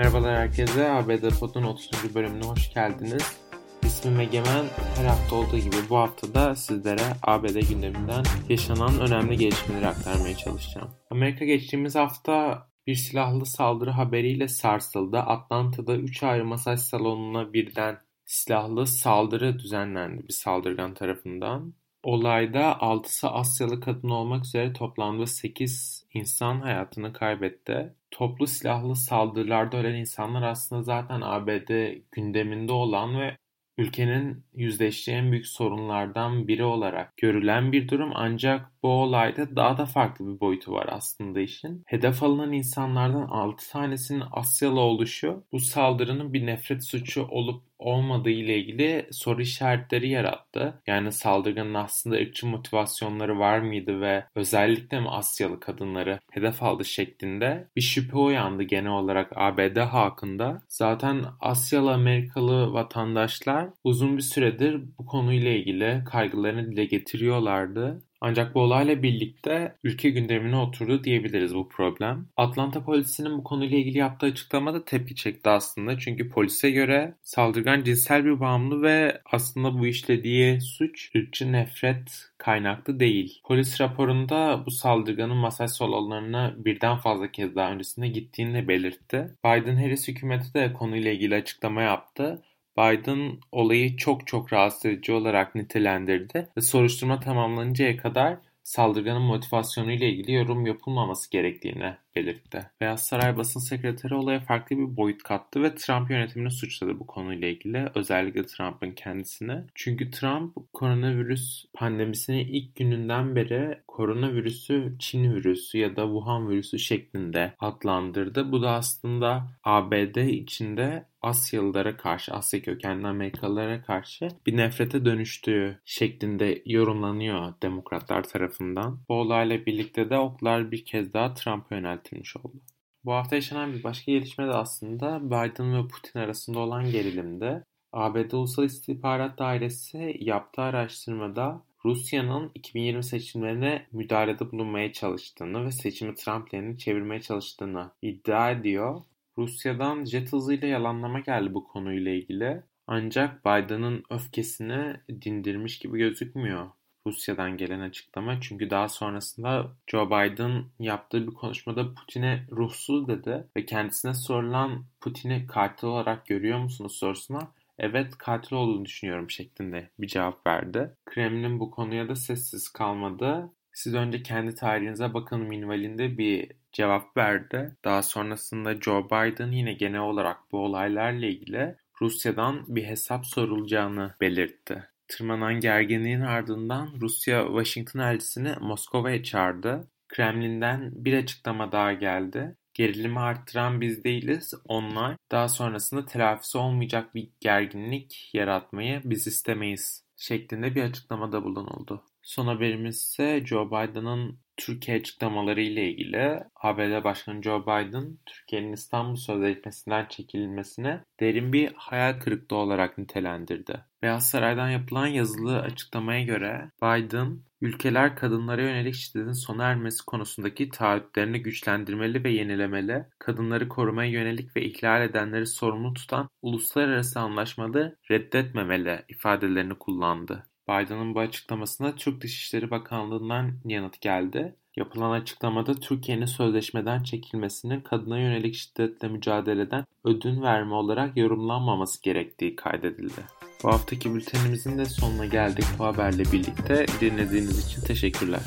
Merhabalar herkese. ABD Pod'un 30. bölümüne hoş geldiniz. İsmim Egemen. Her hafta olduğu gibi bu hafta da sizlere ABD gündeminden yaşanan önemli gelişmeleri aktarmaya çalışacağım. Amerika geçtiğimiz hafta bir silahlı saldırı haberiyle sarsıldı. Atlanta'da 3 ayrı masaj salonuna birden silahlı saldırı düzenlendi bir saldırgan tarafından. Olayda 6'sı Asyalı kadın olmak üzere toplamda 8 insan hayatını kaybetti. Toplu silahlı saldırılarda ölen insanlar aslında zaten ABD gündeminde olan ve ülkenin yüzleştiği en büyük sorunlardan biri olarak görülen bir durum. Ancak bu olayda daha da farklı bir boyutu var aslında işin. Hedef alınan insanlardan 6 tanesinin Asyalı oluşu bu saldırının bir nefret suçu olup olmadığı ile ilgili soru işaretleri yarattı. Yani saldırganın aslında ırkçı motivasyonları var mıydı ve özellikle mi Asyalı kadınları hedef aldı şeklinde bir şüphe uyandı genel olarak ABD halkında. Zaten Asyalı Amerikalı vatandaşlar uzun bir süredir bu konuyla ilgili kaygılarını dile getiriyorlardı. Ancak bu olayla birlikte ülke gündemine oturdu diyebiliriz bu problem. Atlanta polisinin bu konuyla ilgili yaptığı açıklamada tepki çekti aslında. Çünkü polise göre saldırgan cinsel bir bağımlı ve aslında bu işlediği suç ırkçı nefret kaynaklı değil. Polis raporunda bu saldırganın masaj salonlarına birden fazla kez daha öncesinde gittiğini belirtti. Biden-Harris hükümeti de konuyla ilgili açıklama yaptı. Biden olayı çok çok rahatsız edici olarak nitelendirdi ve soruşturma tamamlanıncaya kadar saldırganın motivasyonu ile ilgili yorum yapılmaması gerektiğini belirtti. Beyaz Saray basın sekreteri olaya farklı bir boyut kattı ve Trump yönetimini suçladı bu konuyla ilgili. Özellikle Trump'ın kendisini. Çünkü Trump koronavirüs pandemisini ilk gününden beri koronavirüsü Çin virüsü ya da Wuhan virüsü şeklinde adlandırdı. Bu da aslında ABD içinde Asyalılara karşı, Asya kökenli Amerikalılara karşı bir nefrete dönüştüğü şeklinde yorumlanıyor demokratlar tarafından. Bu olayla birlikte de oklar bir kez daha Trump'a yöneltilmiş oldu. Bu hafta yaşanan bir başka gelişme de aslında Biden ve Putin arasında olan gerilimde. ABD Ulusal İstihbarat Dairesi yaptığı araştırmada Rusya'nın 2020 seçimlerine müdahalede bulunmaya çalıştığını ve seçimi Trump lehine çevirmeye çalıştığını iddia ediyor. Rusya'dan jet hızıyla yalanlama geldi bu konuyla ilgili. Ancak Biden'ın öfkesini dindirmiş gibi gözükmüyor Rusya'dan gelen açıklama. Çünkü daha sonrasında Joe Biden yaptığı bir konuşmada Putin'e ruhsuz dedi ve kendisine sorulan Putin'i katil olarak görüyor musunuz sorusuna evet katil olduğunu düşünüyorum şeklinde bir cevap verdi. Kremlin bu konuya da sessiz kalmadı. Siz önce kendi tarihinize bakın minvalinde bir cevap verdi. Daha sonrasında Joe Biden yine genel olarak bu olaylarla ilgili Rusya'dan bir hesap sorulacağını belirtti. Tırmanan gerginliğin ardından Rusya Washington elçisini Moskova'ya çağırdı. Kremlin'den bir açıklama daha geldi. Gerilimi arttıran biz değiliz, onlar. Daha sonrasında telafisi olmayacak bir gerginlik yaratmayı biz istemeyiz şeklinde bir açıklamada bulunuldu. Son haberimiz ise Joe Biden'ın Türkiye açıklamaları ile ilgili ABD Başkanı Joe Biden, Türkiye'nin İstanbul Sözleşmesi'nden çekilmesine derin bir hayal kırıklığı olarak nitelendirdi. Beyaz Saray'dan yapılan yazılı açıklamaya göre Biden, ülkeler kadınlara yönelik şiddetin sona ermesi konusundaki taahhütlerini güçlendirmeli ve yenilemeli, kadınları korumaya yönelik ve ihlal edenleri sorumlu tutan uluslararası anlaşmaları reddetmemeli ifadelerini kullandı. Biden'ın bu açıklamasına Türk Dışişleri Bakanlığı'ndan yanıt geldi. Yapılan açıklamada Türkiye'nin sözleşmeden çekilmesinin kadına yönelik şiddetle mücadeleden ödün verme olarak yorumlanmaması gerektiği kaydedildi. Bu haftaki bültenimizin de sonuna geldik bu haberle birlikte. Dinlediğiniz için teşekkürler.